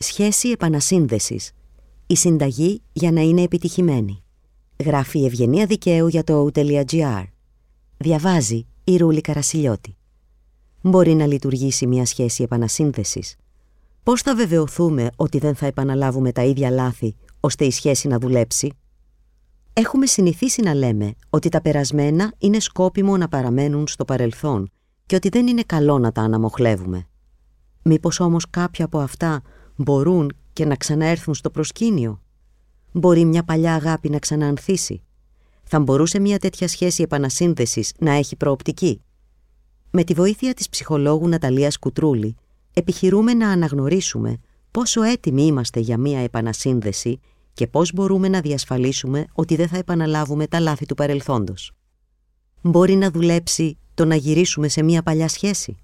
Σχέση επανασύνδεσης. Η συνταγή για να είναι επιτυχημένη. Γράφει η Ευγενία Δικαίου για το o.gr. Διαβάζει η Ρούλη Καρασιλιώτη. Μπορεί να λειτουργήσει μια σχέση επανασύνδεσης. Πώς θα βεβαιωθούμε ότι δεν θα επαναλάβουμε τα ίδια λάθη ώστε η σχέση να δουλέψει; Έχουμε συνηθίσει να λέμε ότι τα περασμένα είναι σκόπιμο να παραμένουν στο παρελθόν και ότι δεν είναι καλό να τα αναμοχλεύουμε. Μήπως όμως κάποια από αυτά μπορούν και να ξαναέρθουν στο προσκήνιο; Μπορεί μια παλιά αγάπη να ξαναανθίσει; Θα μπορούσε μια τέτοια σχέση επανασύνδεσης να έχει προοπτική; Με τη βοήθεια της ψυχολόγου Ναταλίας Κουτρούλη, επιχειρούμε να αναγνωρίσουμε πόσο έτοιμοι είμαστε για μια επανασύνδεση και πώς μπορούμε να διασφαλίσουμε ότι δεν θα επαναλάβουμε τα λάθη του παρελθόντος. Μπορεί να δουλέψει το να γυρίσουμε σε μια παλιά σχέση;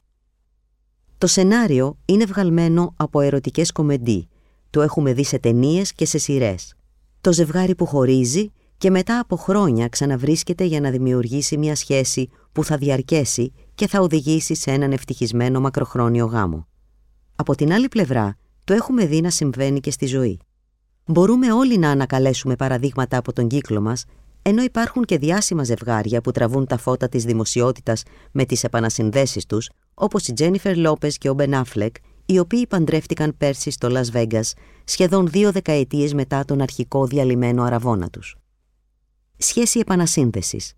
Το σενάριο είναι βγαλμένο από ερωτικές κομεντί. Το έχουμε δει σε ταινίες και σε σειρές. Το ζευγάρι που χωρίζει και μετά από χρόνια ξαναβρίσκεται για να δημιουργήσει μια σχέση που θα διαρκέσει και θα οδηγήσει σε έναν ευτυχισμένο μακροχρόνιο γάμο. Από την άλλη πλευρά, το έχουμε δει να συμβαίνει και στη ζωή. Μπορούμε όλοι να ανακαλέσουμε παραδείγματα από τον κύκλο μας, ενώ υπάρχουν και διάσημα ζευγάρια που τραβούν τα φώτα της δημοσιότητας με τις επανασυνδέσεις τους, όπως η Τζένιφερ Λόπες και ο Μπεν Αφλεκ, οι οποίοι παντρεύτηκαν πέρσι στο Las Vegas, σχεδόν δύο δεκαετίες μετά τον αρχικό διαλυμένο αραβόνα τους. Σχέση επανασύνδεσης.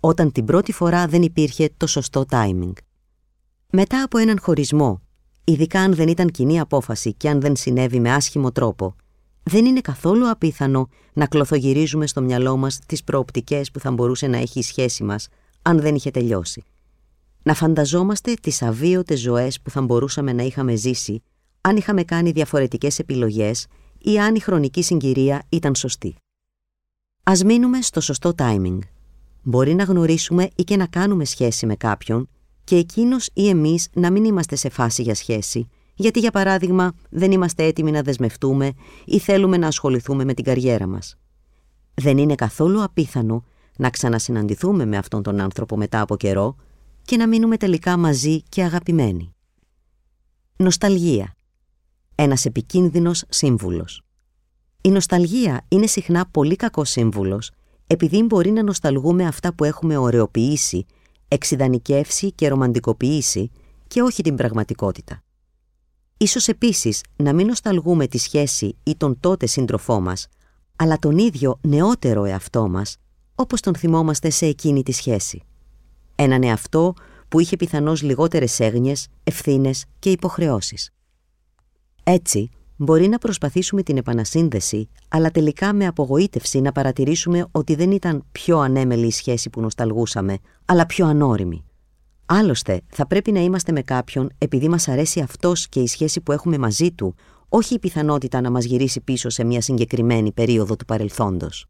Όταν την πρώτη φορά δεν υπήρχε το σωστό timing. Μετά από έναν χωρισμό, ειδικά αν δεν ήταν κοινή απόφαση και αν δεν συνέβη με άσχημο τρόπο, δεν είναι καθόλου απίθανο να κλωθογυρίζουμε στο μυαλό μας τις προοπτικές που θα μπορούσε να έχει η σχέση μας αν δεν είχε τελειώσει. Να φανταζόμαστε τις αβίωτες ζωές που θα μπορούσαμε να είχαμε ζήσει αν είχαμε κάνει διαφορετικές επιλογές ή αν η χρονική συγκυρία ήταν σωστή. Ας μείνουμε στο σωστό timing. Μπορεί να γνωρίσουμε ή και να κάνουμε σχέση με κάποιον και εκείνος ή εμείς να μην είμαστε σε φάση για σχέση γιατί για παράδειγμα δεν είμαστε έτοιμοι να δεσμευτούμε ή θέλουμε να ασχοληθούμε με την καριέρα μας. Δεν είναι καθόλου απίθανο να ξανασυναντηθούμε με αυτόν τον άνθρωπο μετά από καιρό και να μείνουμε τελικά μαζί και αγαπημένοι. Νοσταλγία. Ένας επικίνδυνος σύμβουλος. Η νοσταλγία είναι συχνά πολύ κακός σύμβουλος επειδή μπορεί να νοσταλγούμε αυτά που έχουμε ωρεοποιήσει, εξειδανικεύσει και ρομαντικοποιήσει και όχι την πραγματικότητα. Ίσως επίσης να μην νοσταλγούμε τη σχέση ή τον τότε σύντροφό μας, αλλά τον ίδιο νεότερο εαυτό μας, όπως τον θυμόμαστε σε εκείνη τη σχέση. Έναν εαυτό που είχε πιθανώς λιγότερες έγνοιες, ευθύνες και υποχρεώσεις. Έτσι, μπορεί να προσπαθήσουμε την επανασύνδεση, αλλά τελικά με απογοήτευση να παρατηρήσουμε ότι δεν ήταν πιο ανέμελη η σχέση που νοσταλγούσαμε, αλλά πιο ανώριμη. Άλλωστε, θα πρέπει να είμαστε με κάποιον επειδή μας αρέσει αυτός και η σχέση που έχουμε μαζί του, όχι η πιθανότητα να μας γυρίσει πίσω σε μια συγκεκριμένη περίοδο του παρελθόντος.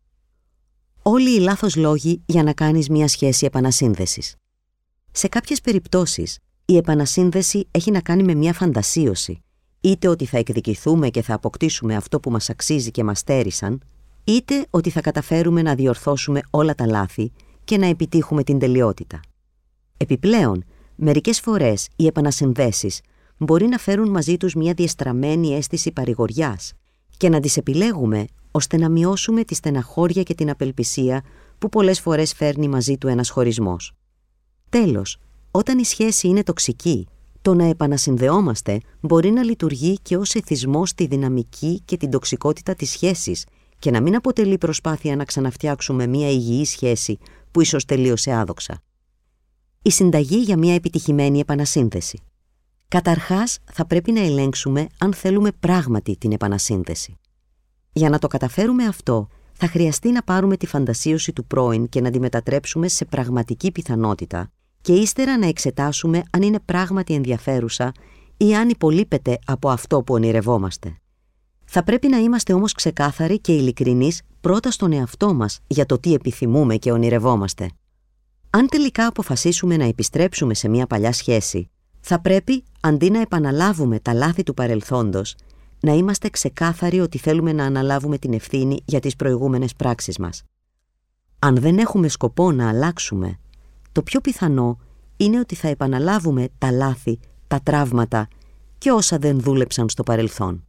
Όλοι οι λάθος λόγοι για να κάνεις μια σχέση επανασύνδεσης. Σε κάποιες περιπτώσεις, η επανασύνδεση έχει να κάνει με μια φαντασίωση, είτε ότι θα εκδικηθούμε και θα αποκτήσουμε αυτό που μας αξίζει και μας στέρισαν, είτε ότι θα καταφέρουμε να διορθώσουμε όλα τα λάθη και να επιτύχουμε την τελειότητα. Επιπλέον, μερικές φορές οι επανασυνδέσεις μπορεί να φέρουν μαζί τους μια διεστραμμένη αίσθηση παρηγοριάς και να τις επιλέγουμε ώστε να μειώσουμε τη στεναχώρια και την απελπισία που πολλές φορές φέρνει μαζί του ένας χωρισμός. Τέλος, όταν η σχέση είναι τοξική, το να επανασυνδεόμαστε μπορεί να λειτουργεί και ως εθισμό στη δυναμική και την τοξικότητα της σχέσης και να μην αποτελεί προσπάθεια να ξαναφτιάξουμε μια υγιή σχέση που ίσως τελείωσε άδοξα η συνταγή για μια επιτυχημένη επανασύνθεση. Καταρχάς, θα πρέπει να ελέγξουμε αν θέλουμε πράγματι την επανασύνθεση. Για να το καταφέρουμε αυτό, θα χρειαστεί να πάρουμε τη φαντασίωση του πρώην και να τη μετατρέψουμε σε πραγματική πιθανότητα και ύστερα να εξετάσουμε αν είναι πράγματι ενδιαφέρουσα ή αν υπολείπεται από αυτό που ονειρευόμαστε. Θα πρέπει να είμαστε όμως ξεκάθαροι και ειλικρινείς πρώτα στον εαυτό μας για το τι επιθυμούμε και ονειρευόμαστε. Αν τελικά αποφασίσουμε να επιστρέψουμε σε μια παλιά σχέση, θα πρέπει, αντί να επαναλάβουμε τα λάθη του παρελθόντος, να είμαστε ξεκάθαροι ότι θέλουμε να αναλάβουμε την ευθύνη για τις προηγούμενες πράξεις μας. Αν δεν έχουμε σκοπό να αλλάξουμε, το πιο πιθανό είναι ότι θα επαναλάβουμε τα λάθη, τα τραύματα και όσα δεν δούλεψαν στο παρελθόν.